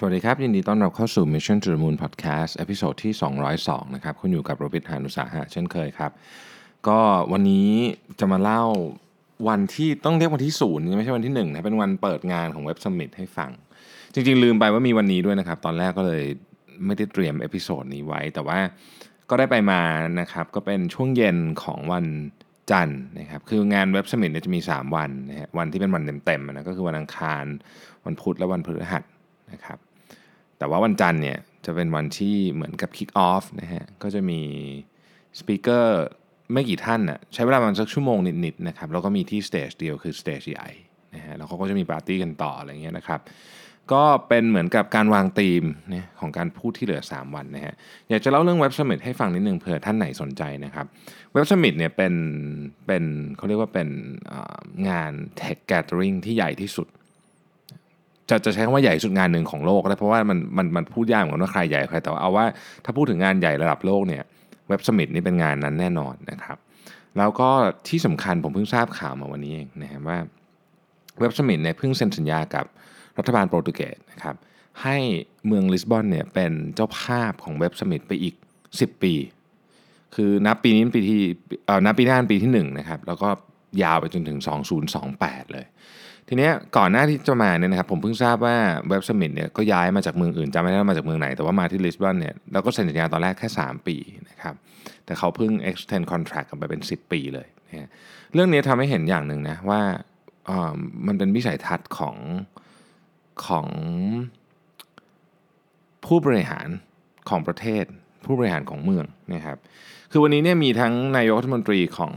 สวัสดีครับ ยินดีต้อนรับเข้าสู่ Mission to the Moon Podcast ตอนที่ 202 นะครับ คุณอยู่กับรวิศ หาญอุตสาหะเช่นเคยครับ ก็วันนี้จะมาเล่าวันที่ต้องเรียกวันที่ศูนย์ไม่ใช่วันที่1นะเป็นวันเปิดงานของเว็บสมิ t ให้ฟัง จริง ๆ ลืมไปว่ามีวันนี้ด้วยนะครับ ตอนแรกก็เลยไม่ได้เตรียม episode นี้ไว้ แต่ว่าก็ได้ไปมานะครับ ก็เป็นช่วงเย็นของวันจันทร์นะครับ คืองานเว็บสมิ t เนี่ยจะมี 3 วันนะฮะวันที่เป็นวันเต็มๆนะก็คือวันอังคาร วันพุธและวันพฤหัสนะครับ แต่ว่าวันจันทร์เนี่ยจะเป็นวันที่เหมือนกับ Kick Off นะฮะ ก็จะมี speaker ไม่กี่ท่านน่ะใช้เวลาประมาณสักชั่วโมงนิดๆนะครับ แล้วก็มีที่ stage เดียวคือ stage ใหญ่นะฮะ แล้วเขาก็จะมีปาร์ตี้กันต่ออะไรเงี้ยนะครับ ก็เป็นเหมือนกับการวางธีมนะของการพูดที่เหลือ 3 วันนะฮะ อยากจะเล่าเรื่อง Web Summit ให้ฟังนิดนึงเผื่อท่านไหนสนใจนะครับ Web Summit เนี่ยเป็นเป็นเขาเรียกว่าเป็นงาน Tech Gathering ที่ใหญ่ที่สุด จะจะใช้คำว่าใหญ่สุดงานหนึ่งของโลกได้เพราะว่ามันมันมันพูดยากเหมือนว่าใครใหญ่ใครแต่ว่าเอาว่าถ้าพูดถึงงานใหญ่ระดับโลกเนี่ยเว็บสมิธนี่เป็นงานนั้นแน่นอนนะครับ แล้วก็ที่สำคัญผมเพิ่งทราบข่าวมาวันนี้เองนะครับว่าเว็บสมิธเนี่ยเพิ่งเซ็นสัญญากับรัฐบาลโปรตุเกสนะครับให้เมืองลิสบอนเนี่ยเป็นเจ้าภาพของเว็บสมิธไปอีก 10 ปี คือนับปีนี้ปีที่เอ่อนับปีหน้าปีที่1นะครับแล้วก็ยาวไปจนถึง 2028 เลย ทีนี้ก่อนหน้าที่จะมาเนี่ยนะครับผมเพิ่งทราบว่าเว็บสมิธเนี่ยก็ย้ายมาจากเมืองอื่นจำไม่ได้ว่ามาจากเมืองไหน แต่ว่ามาที่ลิสบอนเนี่ยแล้วก็เซ็นสัญญาตอนแรกแค่ 3 ปีนะครับแต่เขาเพิ่ง extend contract กันไปเป็น 10 ปีเลยนะเรื่องนี้ทำให้เห็นอย่างหนึ่งนะว่ามันเป็นวิสัยทัศน์ของของผู้บริหารของประเทศ ผู้บริหารของเมืองนะครับคือวันนี้เนี่ยมีทั้งนายกรัฐมนตรีของ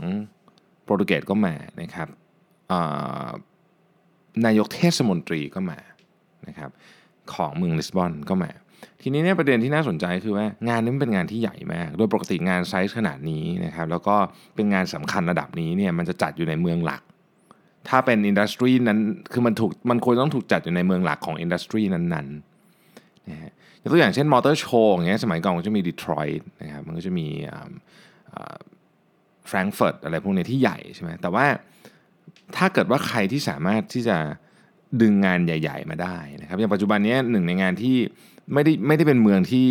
โปรตุเกสก็มานะครับ นายกเทศมนตรีก็มานะครับของเมืองลิสบอนก็มา ทีนี้เนี่ยประเด็นที่น่าสนใจคือว่างานนี้มันเป็นงานที่ใหญ่มาก โดยปกติงานไซส์ขนาดนี้นะครับแล้วก็เป็นงานสำคัญระดับนี้เนี่ยมันจะจัดอยู่ในเมืองหลัก ถ้าเป็น industry นั้นคือมันถูกมันควรต้องถูกจัดอยู่ในเมืองหลักของ industry นั้นๆนะฮะยกตัวอย่างเช่นมอเตอร์โชว์อย่างเงี้ยสมัยก่อนก็จะมีดีทรอยต์นะครับมันก็จะมีแฟรงก์เฟิร์ตอะไรพวกนี้ที่ใหญ่ใช่ไหมแต่ว่า ถ้าเกิดว่าใครที่สามารถที่จะดึงงานใหญ่ ๆ มาได้นะครับอย่างปัจจุบันนี้หนึ่งในงานที่ไม่ได้ไม่ได้เป็นเมืองที่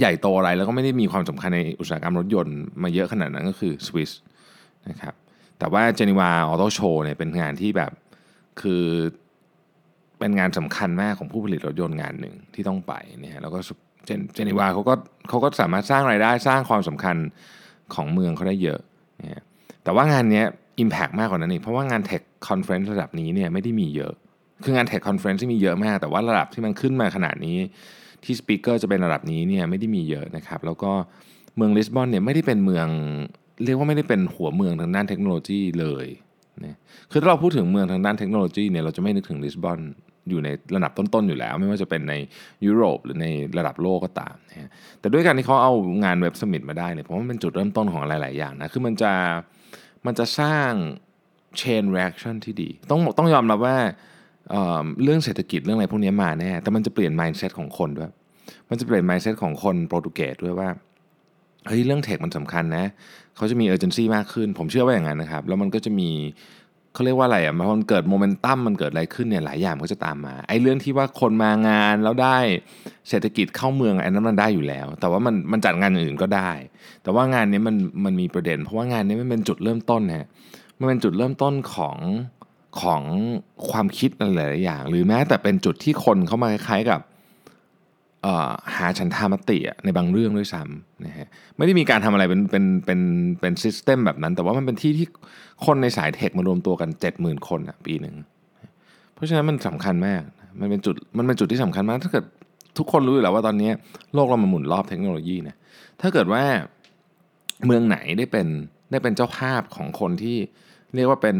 ใหญ่โตอะไรแล้วก็ไม่ได้มีความสำคัญในอุตสาหกรรมรถยนต์มาเยอะขนาดนั้นก็คือสวิสนะครับแต่ว่าเจนีวาออโต้โชว์เนี่ยเป็นงานที่แบบคือเป็นงานสำคัญมากของผู้ผลิตรถยนต์งานหนึ่งที่ต้องไปเนี่ยแล้วก็เจนีวาเขาก็เขาก็สามารถสร้างไรายได้สร้างความสำคัญของเมืองเขาได้เยอะนะแต่ว่างานนี้ Impact มากกว่านั้นอีกเพราะว่างาน Tech Conference ระดับนี้เนี่ยไม่ได้มีเยอะ คืองาน Tech Conference ที่มีเยอะมาก แต่ว่าระดับที่มันขึ้นมาขนาดนี้ที่สปีกเกอร์จะเป็นระดับนี้เนี่ยไม่ได้มีเยอะนะครับ แล้วก็เมืองลิสบอนเนี่ยไม่ได้เป็นเมือง เรียกว่าไม่ได้เป็นหัวเมืองทางด้านเทคโนโลยีเลยนะคือถ้าเราพูดถึงเมืองทางด้านเทคโนโลยีเนี่ยเราจะไม่นึกถึงลิสบอนอยู่ในระดับต้น ๆ อยู่แล้ว ไม่ว่าจะเป็นในยุโรปหรือในระดับโลกก็ตามนะแต่ด้วยการที่เขาเอางานเว็บสมิธมาได้เนี่ยผมว่าเป็นจุดเริ่มต้นของหลาย ๆ อย่างนะคือมันจะ มันจะสร้าง chain reaction ที่ดี ต้องต้องยอมรับว่าเเรื่องเศรษฐกิจเรื่องอะไรพวกนี้มาแน่แต่มันจะเปลี่ยน mindset ของคนด้วย มันจะเปลี่ยน mindset ของคนโปรตุเกสด้วยว่าเฮ้ยเรื่องเทคมันสำคัญนะ เขาจะมี urgency มากขึ้น ผมเชื่อว่าอย่างนั้นนะครับ แล้วมันก็จะมี เขาเรียกว่าอะไรอะมันเกิดโมเมนตัมมันเกิดอะไรขึ้นเนี่ยหลายอย่างก็จะตามมาไอ้เรื่องที่ว่าคนมางานแล้วได้เศรษฐกิจเข้าเมืองไอันนั้นมันได้อยู่แล้ว แต่ว่ามันมันจัดงานอื่นก็ได้ แต่ว่างานนี้มันมันมีประเด็น เพราะว่างานนี้มันเป็นจุดเริ่มต้นฮะมันเป็นจุดเริ่มต้นของของความคิดหลายๆอย่าง หรือแม้แต่เป็นจุดที่คนเข้ามาคล้ายๆกับ หาฉันทามติในบางเรื่องด้วยซ้ำนะฮะไม่ได้มีการทำอะไรเป็นเป็นเป็นเป็นซิสเต็มแบบนั้น แต่ว่ามันเป็นที่ที่คนในสายเทคมารวมตัวกัน 70,000 คนอะปีหนึ่งเพราะฉะนั้นมันสำคัญมาก มันเป็นจุดมันเป็นจุดที่สำคัญมาก ถ้าเกิดทุกคนรู้อยู่แล้วว่าตอนนี้โลกเรามันหมุนรอบเทคโนโลยีนะถ้าเกิดว่าเมืองไหนได้เป็นได้เป็นเจ้าภาพของคนที่เรียกว่าเป็น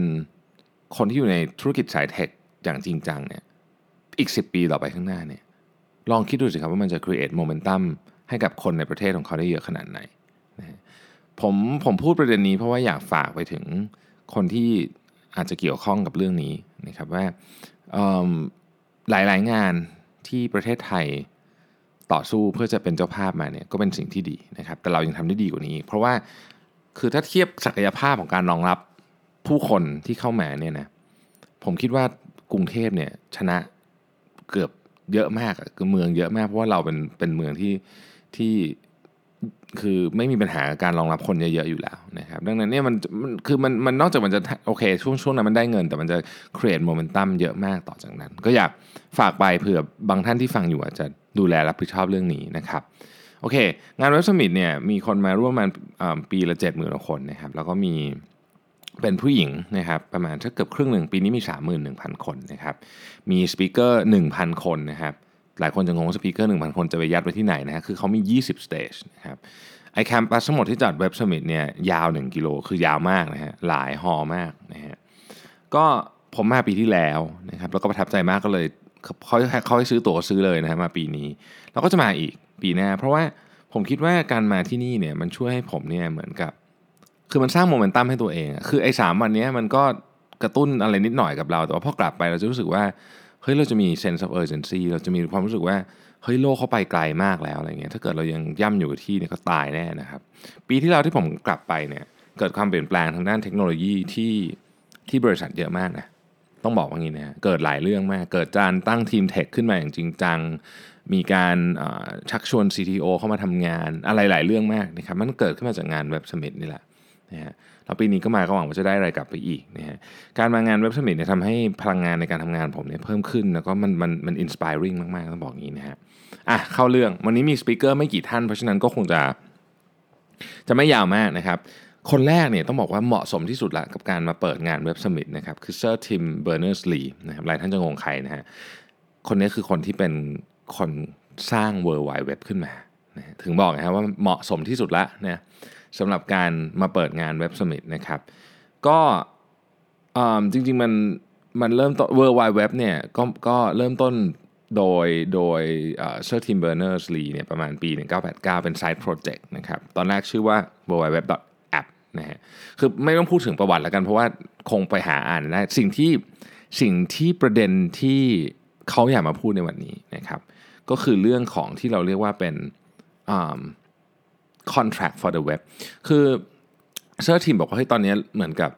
คนที่อยู่ในธุรกิจสายเทคอย่างจริงจังเนี่ยอีก 10 ปีต่อไปข้างหน้าเนี่ย ลองคิดดูสิครับว่ามันจะ create momentum ให้กับคนในประเทศของเขาได้เยอะขนาดไหนนะผมผมพูดประเด็นนี้เพราะว่าอยากฝากไปถึงคนที่อาจจะเกี่ยวข้องกับเรื่องนี้นะครับว่าหลายๆงานที่ประเทศไทยต่อสู้เพื่อจะเป็นเจ้าภาพมาเนี่ยก็เป็นสิ่งที่ดีนะครับ แต่เรายังทำได้ดีกว่านี้ เพราะว่าคือถ้าเทียบศักยภาพของการรองรับผู้คนที่เข้ามาเนี่ยนะผมคิดว่ากรุงเทพเนี่ยชนะเกือบ เยอะมากอะคือเมืองเยอะมากเพราะว่าเราเป็นเป็นเมืองที่ที่คือไม่มีปัญหาการรองรับคนเยอะๆอยู่แล้วนะครับ ดังนั้นเนี่ยมันมันคือมันมันนอกจากมันจะโอเค ช่วงช่วงนั้นมันได้เงิน แต่มันจะ create momentum เยอะมากต่อจากนั้น ก็อยากฝากไปเผื่อบางท่านที่ฟังอยู่อาจจะดูแลรับผิดชอบเรื่องนี้นะครับโอเค งาน Web Summit เนี่ยมีคนมาร่วมมาปีละ7 0 0 0 0คนนะครับ แล้วก็มี เป็นผู้หญิงนะครับประมาณถ้าเกือบครึ่งหนึ่งปีนี้มี 31,000 คนนะครับมี speaker 1,000 คนนะครับหลายคนจะงง speaker 1,000 คนจะไปยัดไว้ที่ไหนนะฮะคือเขามี 20 stage นะครับไอ้ campus ทั้งหมดที่จัด Web Summit เนี่ยยาว 1 กิโลคือยาวมากนะฮะหลายฮอมากนะฮะก็ผมมาปีที่แล้วนะครับแล้วก็ประทับใจมากก็เลยเขาเขาให้ซื้อตั๋วซื้อเลยนะฮะมาปีนี้ แล้วก็จะมาอีกปีหน้า เพราะว่าผมคิดว่าการมาที่นี่เนี่ยมันช่วยให้ผมเนี่ยเหมือนกับ คือมันสร้างโมเมนตัมให้ตัวเอง คือไอ้สามวันนี้มันก็กระตุ้นอะไรนิดหน่อยกับเรา แต่ว่าพอกลับไปเราจะรู้สึกว่าเฮ้ยเราจะมี sense of urgency เราจะมีความรู้สึกว่าเฮ้ยโลกเขาไปไกลมากแล้วอะไรเงี้ยถ้าเกิดเรายังย่ำอยู่กับที่เนี่ยก็ตายแน่นะครับ ปีที่แล้วที่ผมกลับไปเนี่ยเกิดความเปลี่ยนแปลงทางด้านเทคโนโลยีที่ที่บริษัทเยอะมากนะต้องบอกว่างี้นะเกิดหลายเรื่องมาก เกิดการตั้งทีม tech ขึ้นมาอย่างจริงจัง มีการชักชวน CTO เข้ามาทำงานอะไรหลายเรื่องมากนะครับมันเกิดขึ้นมาจากงาน Web Summit นี่แหละ นะฮะแล้วปีนี้ก็มาก็หวังว่าจะได้อะไรกลับไปอีกนะฮะการมางาน Web Summit เนี่ยทำให้พลังงานในการทำงานผมเนี่ยเพิ่มขึ้น แล้วก็มันมันมัน inspiring มากๆต้องบอกงี้นะฮะอะเข้าเรื่องวันนี้มี speaker ไม่กี่ท่านเพราะฉะนั้นก็คงจะ จะไม่ยาวมากนะครับ คนแรกเนี่ยต้องบอกว่าเหมาะสมที่สุดละกับการมาเปิดงาน Web Summit นะครับคือเซอร์ทิมเบอร์เนอร์สลีะครับหลายท่านจะงงใครนะฮะคนนี้คือคนที่เป็นคนสร้าง World Wide Web ขึ้นมานะถึงบอกนะครับว่าเหมาะสมที่สุดละนะ สำหรับการมาเปิดงาน Web Summit นะครับ ก็จริงๆมันมันเริ่มต้น World Wide Web เนี่ยก็ก็เริ่มต้นโดยโดยเซอร์ทิมเบอร์เนอร์สลีเนี่ยประมาณปี 1989 เป็น side project นะครับ ตอนแรกชื่อว่า World Wide Web app นะฮะคือไม่ต้องพูดถึงประวัติแล้วกันเพราะว่าคงไปหาอ่านได้สิ่งที่สิ่งที่ประเด็นที่เขาอยากมาพูดในวันนี้นะครับ ก็คือเรื่องของที่เราเรียกว่าเป็น contract for the web คือเซอร์ทิมบอกว่าให้ตอนนี้เหมือนกับ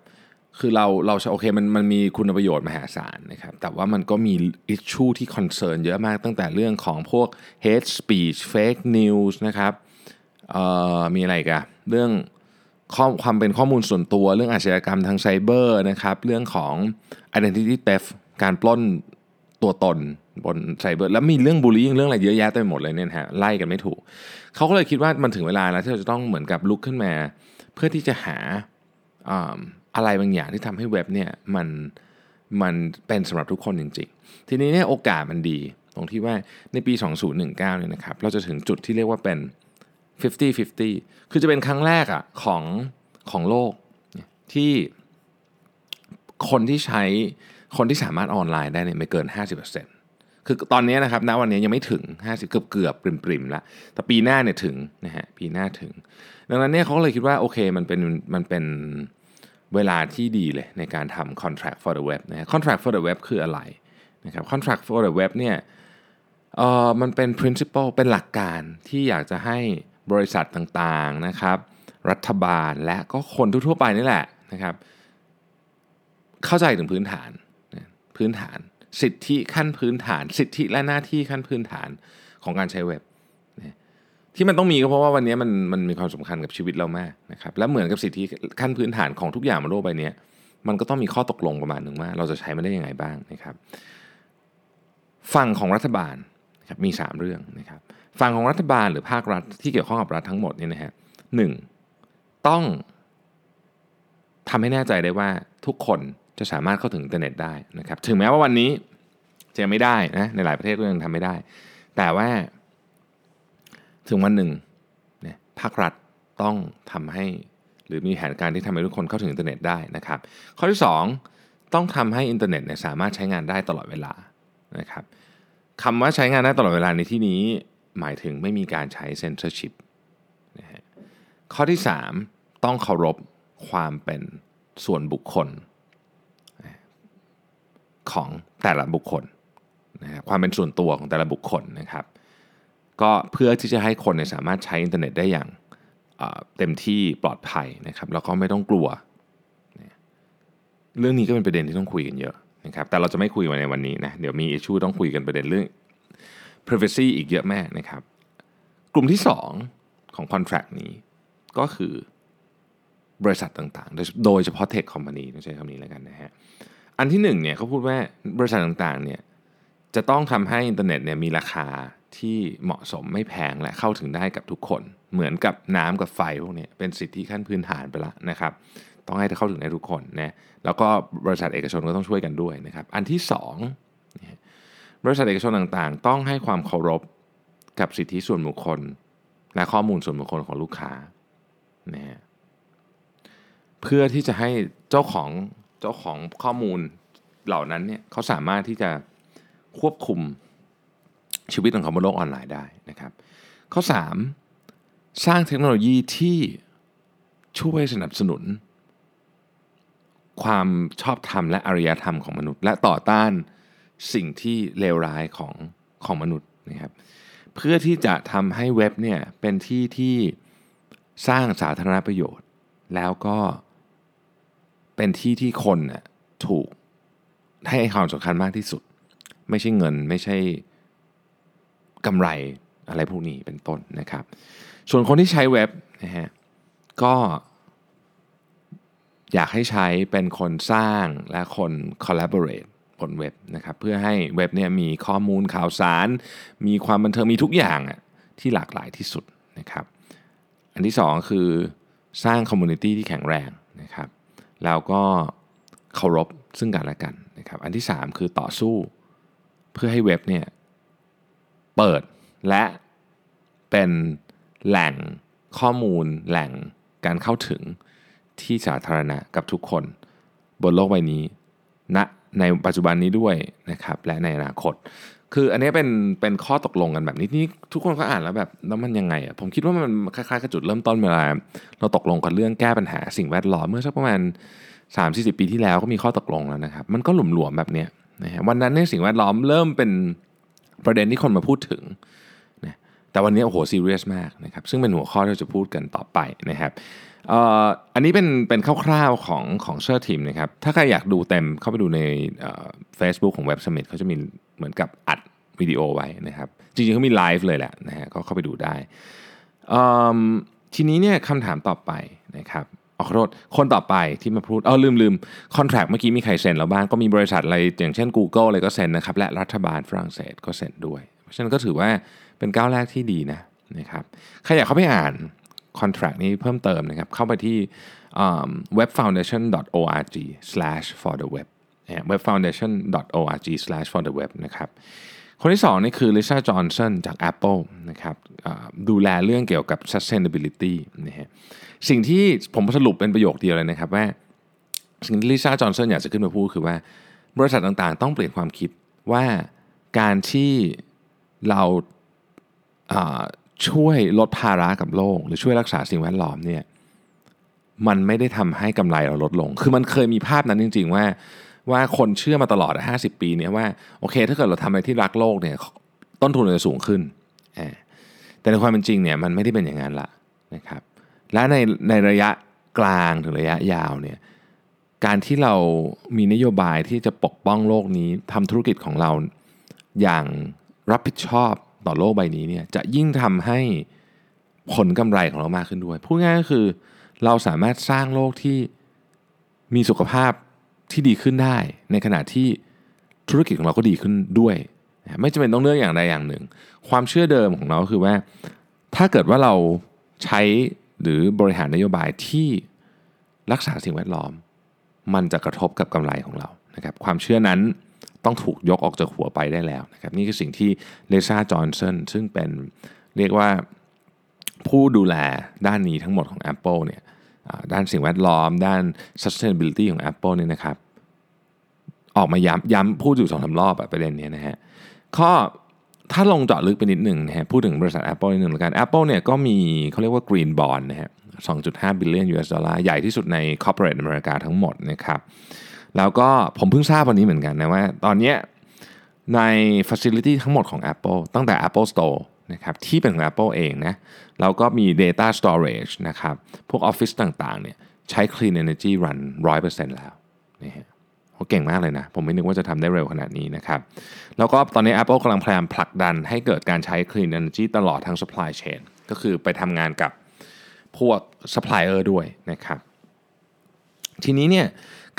คือเราเราโอเคมันมันมีคุณประโยชน์มหาศาลนะครับ แต่ว่ามันก็มีissue ที่ concern เยอะมากตั้งแต่เรื่องของพวก hate speech fake news นะครับมีอะไรกันเรื่องความเป็นข้อมูลส่วนตัวเรื่องอาชญากรรมทางไซเบอร์นะครับ เรื่องของ identity theft การปล้น ตัวตนบนไซเบอร์แล้วมีเรื่องบูลลี่เรื่องอะไรเยอะแยะเต็มหมดเลยเนี่ยฮะไล่กันไม่ถูก เขาก็เลยคิดว่ามันถึงเวลาแล้วที่เราจะต้องเหมือนกับลุกขึ้นมา เพื่อที่จะหาอะไรบางอย่างที่ทำให้เว็บเนี่ยมันมันเป็นสำหรับทุกคนจริง ๆ ทีนี้เนี่ยโอกาสมันดีตรงที่ว่าในปี 2019เนี่ยนะครับเราจะถึงจุดที่เรียกว่าเป็น 50-50 คือจะเป็นครั้งแรกอะของของโลกที่คนที่ใช้ คนที่สามารถออนไลน์ได้เนี่ยไม่เกิน 50%คือตอนนี้นะครับณวันนี้ยังไม่ถึง 50 เกือบเกือบปริมๆแล้วแต่ปีหน้าเนี่ยถึงนะฮะปีหน้าถึง ดังนั้นเนี่ยเขาเลยคิดว่าโอเคมันเป็นมันเป็นเวลาที่ดีเลยในการทำ contract for the web นะ contract for the web คืออะไรนะครับ contract for the web เนี่ยเอ่อมันเป็น principle เป็นหลักการที่อยากจะให้บริษัทต่างๆนะครับ รัฐบาลและก็คนทั่วไปนี่แหละนะครับ เข้าใจถึงพื้นฐาน พื้นฐาน สิทธิขั้นพื้นฐาน สิทธิและหน้าที่ขั้นพื้นฐานของการใช้เว็บที่มันต้องมีก็เพราะว่าวันนี้มันมันมีความสำคัญกับชีวิตเรามากนะครับและเหมือนกับสิทธิขั้นพื้นฐานของทุกอย่างบนโลกใบนี้มันก็ต้องมีข้อตกลงประมาณหนึ่งว่า เราจะใช้มันได้ยังไงบ้างนะครับฝั่งของรัฐบาลนะครับมี 3 เรื่องนะครับฝั่งของรัฐบาลหรือภาครัฐที่เกี่ยวข้องกับรัฐทั้งหมดนี่นะฮะหนึ่งต้องทำให้แน่ใจได้ว่าทุกคน จะสามารถเข้าถึงอินเทอร์เน็ตได้นะครับถึงแม้ว่าวันนี้จะไม่ได้นะในหลายประเทศก็ยังทำไม่ได้ แต่ว่าถึงวันหนึ่งเนี่ยภาครัฐต้องทำให้หรือมีแผนการที่ทำให้ทุกคนเข้าถึงอินเทอร์เน็ตได้นะครับ ข้อที่ 2 ต้องทำให้อินเทอร์เน็ตเนี่ยสามารถใช้งานได้ตลอดเวลานะครับคำว่าใช้งานได้ตลอดเวลาในที่นี้หมายถึงไม่มีการใช้เซนเซอร์ชิพนะฮะข้อที่ 3 ต้องเคารพความเป็นส่วนบุคคล ของแต่ละบุคคลนะความเป็นส่วนตัวของแต่ละบุคคลนะครับ ก็เพื่อที่จะให้คนเนี่ยสามารถใช้อินเทอร์เน็ตได้อย่างเต็มที่ปลอดภัยนะครับแล้วก็ไม่ต้องกลัว เรื่องนี้ก็เป็นประเด็นที่ต้องคุยกันเยอะนะครับแต่เราจะไม่คุยมาในวันนี้นะเดี๋ยวมีอิชชูต้องคุยกันประเด็นเรื่อง privacy อีกเยอะแม่นะครับ กลุ่มที่ 2 ของ contract นี้ก็คือบริษัทต่างๆ โดยเฉพาะ tech company ต้องใช้คำนี้แล้วกันนะฮะ อันที่หนึ่งเนี่ยเขาพูดว่าบริษัทต่างๆเนี่ยจะต้องทำให้อินเทอร์เน็ตเนี่ยมีราคาที่เหมาะสมไม่แพงและเข้าถึงได้กับทุกคน เหมือนกับน้ำกับไฟพวกนี้เป็นสิทธิขั้นพื้นฐานไปแล้วนะครับ ต้องให้เข้าถึงได้ทุกคนนะแล้วก็บริษัทเอกชนก็ต้องช่วยกันด้วยนะครับ อันที่สองบริษัทเอกชนต่างๆ ต้องให้ความเคารพกับสิทธิส่วนบุคคล และข้อมูลส่วนบุคคลของลูกค้านะฮะเพื่อที่จะให้เจ้าของ เจ้าของข้อมูลเหล่านั้นเนี่ยเขาสามารถที่จะควบคุมชีวิตของเขาบนโลกออนไลน์ได้นะครับ ข้อ 3 สร้างเทคโนโลยีที่ช่วยสนับสนุน ความชอบธรรมและอารยธรรมของมนุษย์ และต่อต้านสิ่งที่เลวร้ายของของมนุษย์นะครับ เพื่อที่จะทำให้เว็บเนี่ยเป็นที่ที่สร้างสาธารณประโยชน์ แล้วก็ เป็นที่ที่คนน่ะถูกให้ความสำคัญมากที่สุด ไม่ใช่เงินไม่ใช่กำไรอะไรพวกนี้เป็นต้นนะครับ ส่วนคนที่ใช้เว็บนะฮะก็อยากให้ใช้เป็นคนสร้างและคน collaborate บนเว็บนะครับเพื่อให้เว็บเนี่ยมีข้อมูลข่าวสาร มีความบันเทิงมีทุกอย่างที่หลากหลายที่สุดนะครับ อันที่สองคือสร้าง community ที่แข็งแรงนะครับ แล้วก็เคารพซึ่งกันและกันนะครับอันที่ 3 คือต่อสู้เพื่อให้เว็บเนี่ยเปิดและเป็นแหล่งข้อมูลแหล่งการเข้าถึงที่สาธารณะกับทุกคน บนโลกใบนี้ณนะในปัจจุบันนี้ด้วยนะครับและในอนาคต คืออันนี้เป็นเป็นข้อตกลงกันแบบนี้นี่ทุกคนก็อ่านแล้วแบบแล้วมันยังไงอะผมคิดว่ามันคล้ายๆกับจุดเริ่มต้นเวลาเราตกลงกันเรื่องแก้ปัญหาสิ่งแวดล้อมเมื่อสักประมาณ 3 4 0 ปีที่แล้วก็มีข้อตกลงแล้วนะครับมันก็หลุมหลวมแบบนี้นะฮะวันนั้นในสิ่งแวดล้อมเริ่มเป็นประเด็นที่คนมาพูดถึงนะแต่วันนี้โอ้โหซีเรียสมากนะครับซึ่งเป็นหัวข้อที่เราจะพูดกันต่อไปนะครับอันนี้เป็นเป็นคร่าวๆของของเซอร์ทิมนะครับถ้าใครอยากดูเต็มเข้าไปดูในเฟซบุ๊กของ Web Summit เขาจะมีเหมือนกับอัด วิดีโอไว้นะครับ จริงๆเขามีไลฟ์เลยแหละนะฮะก็เข้าไปดูได้ ทีนี้เนี่ยคำถามต่อไปนะครับอ๋อขอโทษคนต่อไปที่มาพูดเอาลืมลืม contract เมื่อกี้มีใครเซ็นแล้วบ้าง ก็มีบริษัทอะไรอย่างเช่น Google อะไรก็เซ็นนะครับ และรัฐบาลฝรั่งเศสก็เซ็นด้วย เพราะฉะนั้นก็ถือว่าเป็นก้าวแรกที่ดีนะนะครับใครอยากเข้าไปอ่านคอนแทคนี้เพิ่มเติมนะครับ เข้าไปที่ webfoundation.org/for-the-web webfoundation.org/for-the-web นะครับ คนที่2นี่คือลิซ่าจอห์นสันจาก Apple นะครับดูแลเรื่องเกี่ยวกับ sustainability นะฮะสิ่งที่ผมสรุปเป็นประโยคเดียวเลยนะครับว่า สิ่งที่ลิซ่าจอห์นสันอยากจะขึ้นมาพูดคือว่าบริษัทต่างๆ ต้องเปลี่ยนความคิดว่าการที่เราช่วยลดภาระกับโลก หรือช่วยรักษาสิ่งแวดล้อมเนี่ยมันไม่ได้ทำให้กำไรเราลดลง คือมันเคยมีภาพนั้นจริง ๆ ว่า ว่าคนเชื่อมาตลอด 50 ปีเนี่ยว่าโอเค ถ้าเกิดเราทำอะไรที่รักโลกเนี่ยต้นทุนจะสูงขึ้น แต่ในความเป็นจริงเนี่ยมันไม่ได้เป็นอย่างนั้นละนะครับและในในระยะกลางถึงระยะยาวเนี่ยการที่เรามีนโยบายที่จะปกป้องโลกนี้ทำธุรกิจของเราอย่างรับผิดชอบต่อโลกใบนี้เนี่ยจะยิ่งทำให้ผลกำไรของเรามากขึ้นด้วย พูดง่ายก็คือเราสามารถสร้างโลกที่มีสุขภาพ ที่ดีขึ้นได้ ในขณะที่ธุรกิจของเราก็ดีขึ้นด้วยไม่จำเป็นต้องเลือกอย่างใดอย่างหนึ่ง ความเชื่อเดิมของเราคือว่า ถ้าเกิดว่าเราใช้หรือบริหารนโยบายที่รักษาสิ่งแวดล้อม มันจะกระทบกับกำไรของเรานะครับความเชื่อนั้นต้องถูกยกออกจากหัวไปได้แล้วนะครับนี่คือสิ่งที่เลซ่าจอห์นสันซึ่งเป็นเรียกว่าผู้ดูแลด้านนี้ทั้งหมดของ Apple เนี่ยด้านสิ่งแวดล้อม ด้าน sustainability ของ Apple เนี่ยนะครับ ออกมาย้ำย้ำพูดอยู่สองสารอบประเด็นนี้นะฮะข้อถ้าลงเจาะลึกไปนิดหนึ่งนะฮะพูดถึงบริษัท Apple นิดหนึ่งแล้วกัน Apple เนี่ยก็มีเขาเรียกว่า Green Bond นะฮะ2.5 billion US ดอลลาร์ใหญ่ที่สุดใน corporate อเมริกาทั้งหมดนะครับแล้วก็ผมเพิ่งทราบวันนี้เหมือนกันนะว่า ตอนนี้ใน Facility ทั้งหมดของ Apple ตั้งแต่ Apple Store นะครับที่เป็นของ Apple เองนะแล้วก็มี Data Storage นะครับพวก Office ต่างๆเนี่ยใช้ Clean Energy Run 100%แล้วนี่ฮะ เขาเก่งมากเลยนะ ผมไม่นึกว่าจะทำได้เร็วขนาดนี้นะครับ แล้วก็ตอนนี้ Apple กำลังพยายามผลักดันให้เกิดการใช้ clean energy ตลอดทั้ง supply chain ก็คือไปทำงานกับพวก supplier ด้วยนะครับ ทีนี้เนี่ย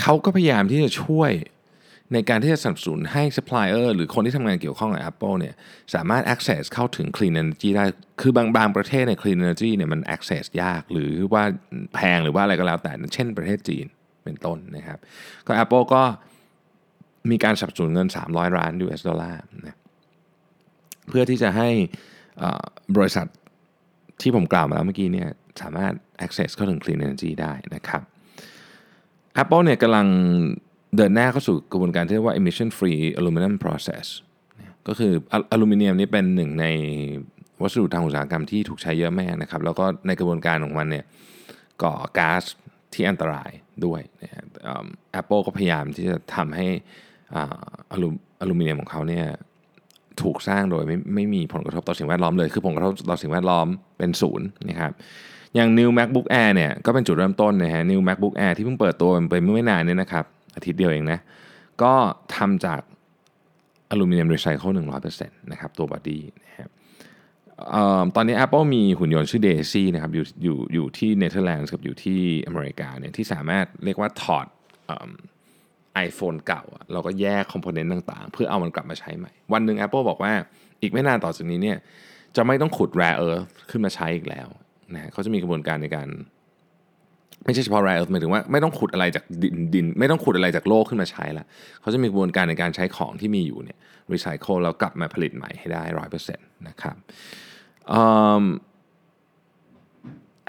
เขาก็พยายามที่จะช่วยในการที่จะสนับสนุนให้ supplier หรือคนที่ทำงานเกี่ยวข้องกับ Apple เนี่ยสามารถ access เข้าถึง clean energy ได้ คือบางบางประเทศใน clean energy เนี่ยมัน access ยาก หรือว่าแพงหรือว่าอะไรก็แล้วแต่ เช่นประเทศจีน เป็นต้นนะครับ ก็ Apple ก็มีการสนับสนุนเงิน 300 ล้าน US ดอลลาร์นะเพื่อที่จะให้บริษัทที่ผมกล่าวมาแล้วเมื่อกี้เนี่ยสามารถ access เข้าถึง clean energy ได้นะครับ Apple เนี่ยกำลังเดินหน้าเข้าสู่กระบวนการที่เรียกว่า emission free aluminum process ก็คืออลูมิเนียมนี่เป็นหนึ่งในวัสดุทางอุตสาหกรรมที่ถูกใช้เยอะมากนะครับ แล้วก็ในกระบวนการของมันเนี่ยก่อก๊าซ ที่อันตรายด้วยนะแอปเปิลก็พยายามที่จะทำให้อลูอลูมิเนียมของเขาเนี่ยถูกสร้างโดยไม่ไม่มีผลกระทบต่อสิ่งแวดล้อมเลย คือผลกระทบต่อสิ่งแวดล้อมเป็นศูนย์นะครับ อย่าง New MacBook Air เนี่ยก็เป็นจุดเริ่มต้นนะฮะ New MacBook Air ที่เพิ่งเปิดตัวไปเมื่อไม่นานนี้นะครับอาทิตย์เดียวเองนะ ก็ทำจากอลูมิเนียมรีไซเคิล100%นะครับตัว body นะครับ ตอนนี้ Apple มีหุ่นยนต์ชื่อ Daisy นะครับอยู่อยู่อยู่ที่เนเธอร์แลนด์กับอยู่ที่อเมริกาเนี่ยที่สามารถเรียกว่าถอดไอโฟนเก่าเราก็แยก component ต่างๆ เพื่อเอามันกลับมาใช้ใหม่ วันหนึ่ง Apple บอกว่าอีกไม่นานต่อจากนี้เนี่ยจะไม่ต้องขุด rare earth ขึ้นมาใช้อีกแล้วนะเขาจะมีกระบวนการในการ ไม่ใช่เฉพาะ rare earth หมายถึงว่าไม่ต้องขุดอะไรจากดินดิน ไม่ต้องขุดอะไรจากโลกขึ้นมาใช้ละเขาจะมีกระบวนการในการใช้ของที่มีอยู่เนี่ยรีไซเคิลแล้วกลับมาผลิตใหม่ให้ได้ร้อยเปอร์เซ็นต์นะครับ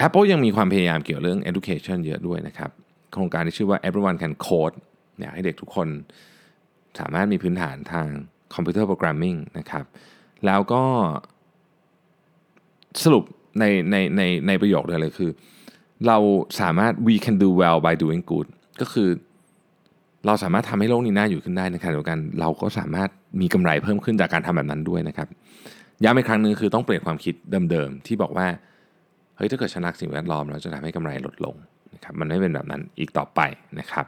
Apple ยังมีความพยายามเกี่ยวเรื่อง education เยอะด้วยนะครับ โครงการที่ชื่อว่า everyone can code อยากให้เด็กทุกคนสามารถมีพื้นฐานทางคอมพิวเตอร์ programming นะครับ แล้วก็สรุปในในในในประโยคเดียวเลยคือ เราสามารถ we can do well by doing good ก็คือเราสามารถทำให้โลกนี้น่าอยู่ขึ้นได้ในขณะเดียวกัน เราก็สามารถมีกำไรเพิ่มขึ้นจากการทำแบบนั้นด้วยนะครับย้ำอีกครั้งหนึ่งคือต้องเปลี่ยนความคิดเดิมๆที่บอกว่าเฮ้ยถ้าเกิดชนะสิ่งแวดล้อมเราจะทำให้กำไรลดลงนะครับมันไม่เป็นแบบนั้นอีกต่อไปนะครับ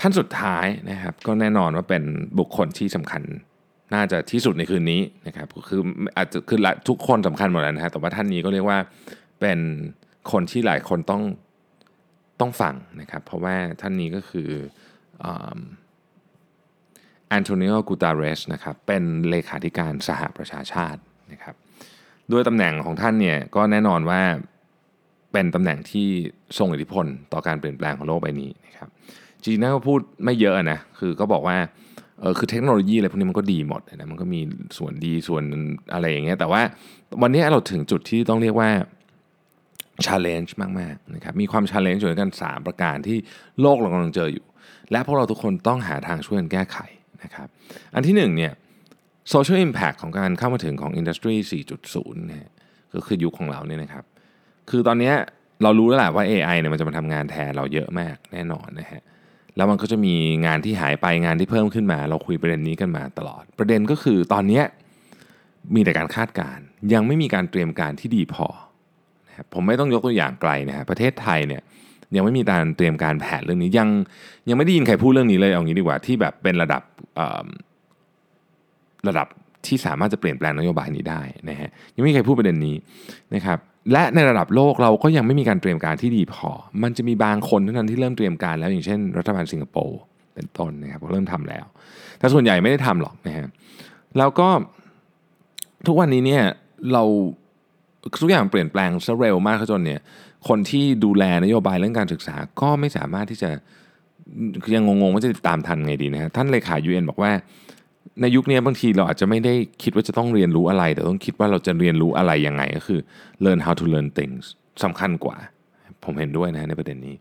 ท่านสุดท้ายนะครับก็แน่นอนว่าเป็นบุคคลที่สำคัญน่าจะที่สุดในคืนนี้นะครับคืออาจจะคือทุกคนสำคัญหมดแล้วนะฮะแต่ว่าท่านนี้ก็เรียกว่าเป็น คนที่หลายคนต้องต้องฟังนะครับ เพราะว่าท่านนี้ก็คือแอนโทนิโอ กูตาเรสนะครับ เป็นเลขาธิการสหประชาชาตินะครับ ด้วยตำแหน่งของท่านเนี่ยก็แน่นอนว่าเป็นตำแหน่งที่ทรงอิทธิพลต่อการเปลี่ยนแปลงของโลกใบนี้นะครับ จีน่าก็พูดไม่เยอะนะ คือก็บอกว่าเออคือเทคโนโลยีอะไรพวกนี้มันก็ดีหมดนะ มันก็มีส่วนดีส่วนอะไรอย่างเงี้ย แต่ว่าวันนี้เราถึงจุดที่ต้องเรียกว่า challenge มากๆนะครับมีความ challenge อยู่ด้วยกัน 3 ประการที่โลกเรากำลังเจออยู่ และพวกเราทุกคนต้องหาทางช่วยกันแก้ไขนะครับอันที่1เนี่ย social impact ของการเข้ามาถึงของ industry 4.0เนี่ยก็คือยุคของเราเนี่ยนะครับ คือตอนนี้เรารู้แล้วแหละว่า AI เนี่ยมันจะมาทำงานแทนเราเยอะมากแน่นอนนะฮะแล้วมันก็จะมีงานที่หายไปงานที่เพิ่มขึ้นมา เราคุยประเด็นนี้กันมาตลอด ประเด็นก็คือตอนนี้มีแต่การคาดการ์ยังไม่มีการเตรียมการที่ดีพอ ผมไม่ต้องยกตัวอย่างไกลนะฮะประเทศไทยเนี่ยยังไม่มีการเตรียมการแผนเรื่องนี้ยังยังไม่ได้ยินใครพูดเรื่องนี้เลยเอางี้ดีกว่าที่แบบเป็นระดับระดับที่สามารถจะเปลี่ยนแปลงนโยบายนี้ได้นะฮะยังไม่มีใครพูดประเด็นนี้นะครับและในระดับโลกเราก็ยังไม่มีการเตรียมการที่ดีพอ มันจะมีบางคนเท่านั้นที่เริ่มเตรียมการแล้วอย่างเช่น รัฐบาลสิงคโปร์เป็นต้นนะครับเริ่มทำแล้ว แต่ส่วนใหญ่ไม่ได้ทำหรอกนะฮะแล้วก็ทุกวันนี้เนี่ยเรา ทุกอย่างเปลี่ยนแปลงซะเร็วมากจนเนี่ยคนที่ดูแลนโยบายเรื่องการศึกษาก็ไม่สามารถที่จะยังงงๆว่าจะตามทันไงดีนะฮะท่านเลขา UN บอกว่าในยุคนี้บางทีเราอาจจะไม่ได้คิดว่าจะต้องเรียนรู้อะไร แต่ต้องคิดว่าเราจะเรียนรู้อะไรยังไง ก็คือ learn how to learn things สำคัญกว่า ผมเห็นด้วยนะในประเด็นนี้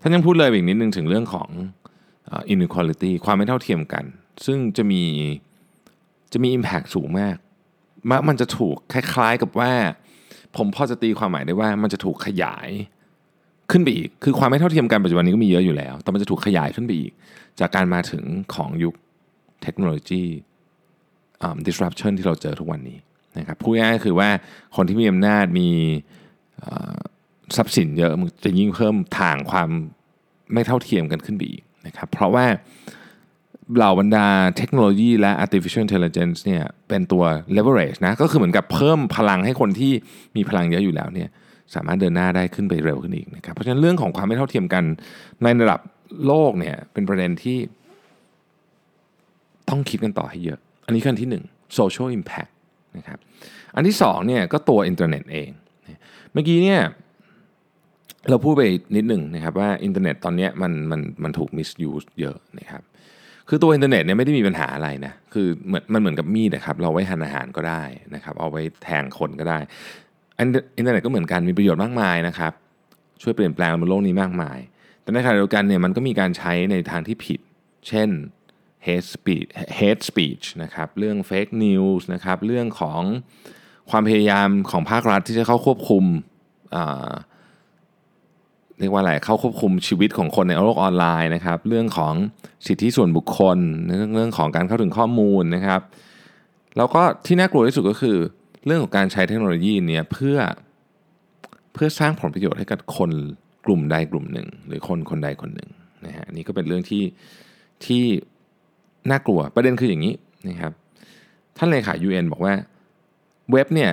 ท่านยังพูดเลยอีกนิดนึงถึงเรื่องของ inequality ความไม่เท่าเทียมกัน ซึ่งจะมีจะมี impact สูงมากมันจะถูกคล้ายๆกับว่า ผมพอจะตีความหมายได้ว่ามันจะถูกขยายขึ้นไปอีก คือความไม่เท่าเทียมกันปัจจุบันนี้ก็มีเยอะอยู่แล้ว แต่มันจะถูกขยายขึ้นไปอีก จากการมาถึงของยุคเทคโนโลยี disruption ที่เราเจอทุกวันนี้นะครับพูดง่ายๆคือว่าคนที่มีอำนาจมีทรัพย์สินเยอะมันจะยิ่งเพิ่มทางความไม่เท่าเทียมกันขึ้นไปอีกนะครับเพราะว่า เหล่าบรรดาเทคโนโลยีและ artificial intelligence เนี่ยเป็นตัว leverage นะก็คือเหมือนกับเพิ่มพลังให้คนที่มีพลังเยอะอยู่แล้วเนี่ยสามารถเดินหน้าได้ขึ้นไปเร็วขึ้นอีกนะครับเพราะฉะนั้นเรื่องของความไม่เท่าเทียมกันในระดับโลกเนี่ยเป็นประเด็นที่ต้องคิดกันต่อให้เยอะ อันนี้ขั้นที่ 1 social impact นะครับอันที่2เนี่ยก็ตัวอินเทอร์เน็ตเอง เมื่อกี้เนี่ยเราพูดไปนิดหนึ่งนะครับว่าอินเทอร์เน็ตตอนนี้มันมันมันถูก misuse เยอะนะครับ คือตัวอินเทอร์เน็ตเนี่ยไม่ได้มีปัญหาอะไรนะคือเหมือนมันเหมือนกับมีดนะครับเราไว้หั่นอาหารก็ได้นะครับเอาไว้แทงคนก็ได้อินเทอร์เน็ตก็เหมือนกันมีประโยชน์มากมายนะครับช่วยเปลี่ยนแปลงบนโลกนี้มากมาย แต่ในขณะเดียวกันเนี่ยมันก็มีการใช้ในทางที่ผิด เช่น hate speech hate speech นะครับเรื่อง fake news นะครับเรื่องของความพยายามของภาครัฐที่จะเข้าควบคุม เรียกว่าอะไรเข้าควบคุมชีวิตของคนในโลกออนไลน์นะครับ เรื่องของสิทธิส่วนบุคคล เรื่องเรื่องของการเข้าถึงข้อมูลนะครับ แล้วก็ที่น่ากลัวที่สุดก็คือ เรื่องของการใช้เทคโนโลยีเนี่ยเพื่อเพื่อสร้างผลประโยชน์ให้กับคนกลุ่มใดกลุ่มหนึ่ง หรือคนคนใดคนหนึ่งนะฮะนี่ก็เป็นเรื่องที่ที่น่ากลัวประเด็นคืออย่างนี้นะครับท่านเลขา UN บอกว่าเว็บเนี่ย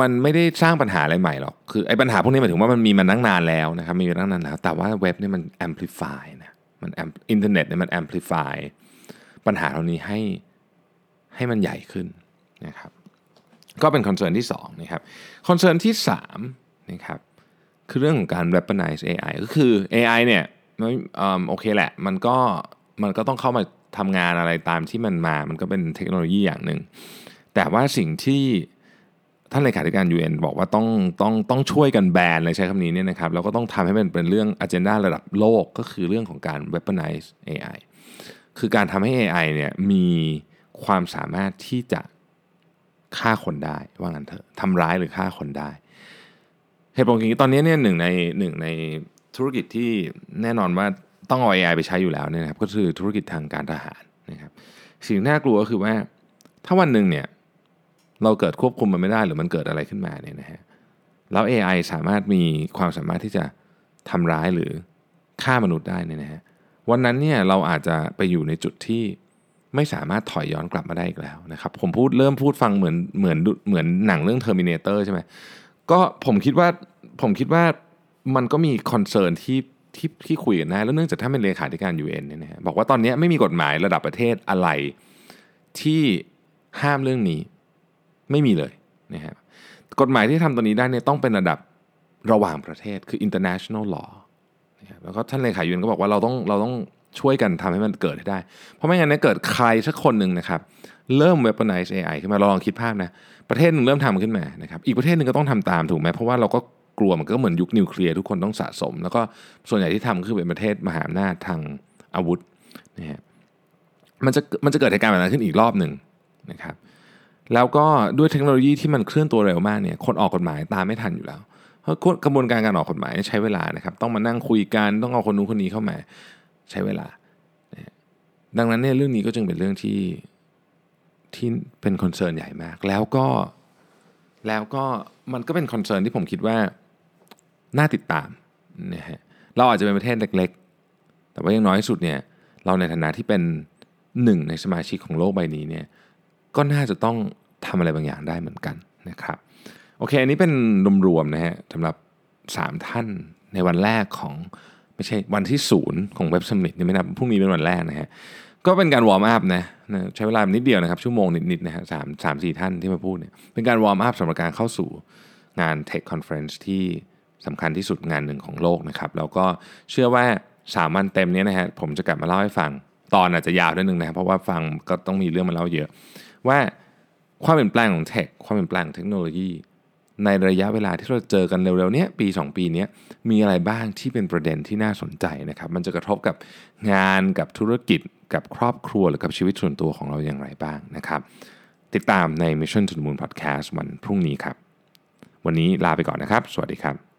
มันไม่ได้สร้างปัญหาอะไรใหม่หรอกคือไอ้ปัญหาพวกนี้หมายถึงว่ามันมีมาตั้งนานแล้วนะครับมีมาตั้งนานแล้ว แต่ว่าเว็บเนี่ยมัน amplify นะมันอินเทอร์เน็ตเนี่ยมัน amplify ปัญหาเหล่านี้ให้ให้มันใหญ่ขึ้นนะครับก็เป็น concern ที่2นะครับ concern ที่3นะครับคือเรื่องของการ weaponize AI ก็คือ AI เนี่ยโอเคแหละ มันก็มันก็ต้องเข้ามาทำงานอะไรตามที่มันมา มันก็เป็นเทคโนโลยีอย่างหนึ่ง แต่ว่าสิ่งที่ ท่านเลขาธิการ UN บอกว่าต้องต้องต้องช่วยกันแบนเลยใช้คำนี้เนี่ยนะครับแล้วก็ต้องทำให้มันเป็นเรื่องอ g e n d a ระดับโลกก็คือเรื่องของการ weaponize AI คือการทำให้ AI เนี่ยมีความสามารถที่จะฆ่าคนได้ว่างั้นเถอะทำร้ายหรือฆ่าคนได้เหตุผลอย่างนี้ตอนนี้เนี่ยหนึ่งในหนึ่งในธุรกิจที่แน่นอนว่าต้องเอา AI ไปใช้อยู่แล้วเนี่ยนะครับก็คือธุรกิจทางการทหารนะครับสิ่งน่ากลัวก็คือว่าถ้าวันหนึ่งเนี่ย เราเกิดควบคุมมันไม่ได้หรือมันเกิดอะไรขึ้นมาเนี่ยนะฮะแล้ว AI สามารถมีความสามารถที่จะทำร้ายหรือฆ่ามนุษย์ได้เนี่ยนะฮะวันนั้นเนี่ยเราอาจจะไปอยู่ในจุดที่ไม่สามารถถอยย้อนกลับมาได้อีกแล้วนะครับผมพูดเริ่มพูดฟังเหมือนเหมือนเหมือนหนังเรื่อง Terminator ใช่ไหมก็ผมคิดว่าผมคิดว่ามันก็มีคอนเซิร์นที่ที่ที่คุยกันได้แล้วเนื่องจากท่าเป็นเลขาธิการ UN เนี่ยนะบอกว่าตอนนี้ไม่มีกฎหมายระดับประเทศอะไรที่ห้ามเรื่องนี้ ไม่มีเลยนะครับกฎหมายที่ทำตัวนี้ได้เนี่ยต้องเป็นระดับระหว่างประเทศคือ international law นะครับแล้วก็ท่านเลขายูนก็บอกว่าเราต้องเราต้องช่วยกันทำให้มันเกิดให้ได้ เพราะไม่งั้นเนี่ยเกิดใครสักคนหนึ่งนะครับ เริ่ม weaponize AI ขึ้นมาเราลองคิดภาพนะ ประเทศหนึ่งเริ่มทำขึ้นมานะครับอีกประเทศหนึ่งก็ต้องทำตามถูกไหมเพราะว่าเราก็กลัวมันก็เหมือนยุคนิวเคลียร์ทุกคนต้องสะสม แล้วก็ส่วนใหญ่ที่ทำคือเป็นประเทศมหาอำนาจทางอาวุธนะฮะมันจะมันจะเกิดเหตุการณ์แบบนั้นขึ้นอีกรอบหนึ่งนะครับ แล้วก็ด้วยเทคโนโลยีที่มันเคลื่อนตัวเร็วมากเนี่ยคนออกกฎหมายตามไม่ทันอยู่แล้ว เพราะกระบวนการการออกกฎหมายใช้เวลานะครับต้องมานั่งคุยกันต้องเอาคนนู้นคนนี้เข้ามาใช้เวลา ดังนั้นเนี่ยเรื่องนี้ก็จึงเป็นเรื่องที่ที่เป็น concern ใหญ่มาก แล้วก็แล้วก็มันก็เป็น concern ที่ผมคิดว่าน่าติดตามนะฮะเราอาจจะเป็นประเทศเล็กๆ แต่ว่ายังน้อยสุดเนี่ยเราในฐานะที่เป็นหนึ่งในสมาชิกของโลกใบนี้เนี่ย ก็น่าจะต้องทำอะไรบางอย่างได้เหมือนกันนะครับโอเค อันนี้เป็นรวมๆนะฮะสำหรับ 3 ท่านในวันแรกของไม่ใช่วันที่ศูนย์ของ Web Summit นี่ไม่นับพรุ่งนี้เป็นวันแรกนะฮะก็เป็นการ warm up นะใช้เวลานิดเดียวนะครับ ชั่วโมงนิดๆนะฮะสามสามสี่ท่านที่มาพูดเนี่ยเป็นการ warm up สำหรับการเข้าสู่งาน Tech Conference ที่สำคัญที่สุดงานหนึ่งของโลกนะครับ แล้วก็เชื่อว่าสามวันเต็มนี้นะฮะผมจะกลับมาเล่าให้ฟัง ตอนอาจจะยาวนิดนึงนะครับเพราะว่าฟังก็ต้องมีเรื่องมาเล่าเยอะ ว่าความเปลี่ยนแปลงของเทคความเปลี่ยนแปลงเทคโนโลยี ในระยะเวลาที่เราเจอกันเร็วๆนี้ปี 2 ปีนี้มีอะไรบ้างที่เป็นประเด็นที่น่าสนใจนะครับ มันจะกระทบกับงานกับธุรกิจกับครอบครัวหรือกับชีวิตส่วนตัวของเราอย่างไรบ้างนะครับ ติดตามใน Mission to the Moon Podcast วันพรุ่งนี้ครับ วันนี้ลาไปก่อนนะครับ สวัสดีครับ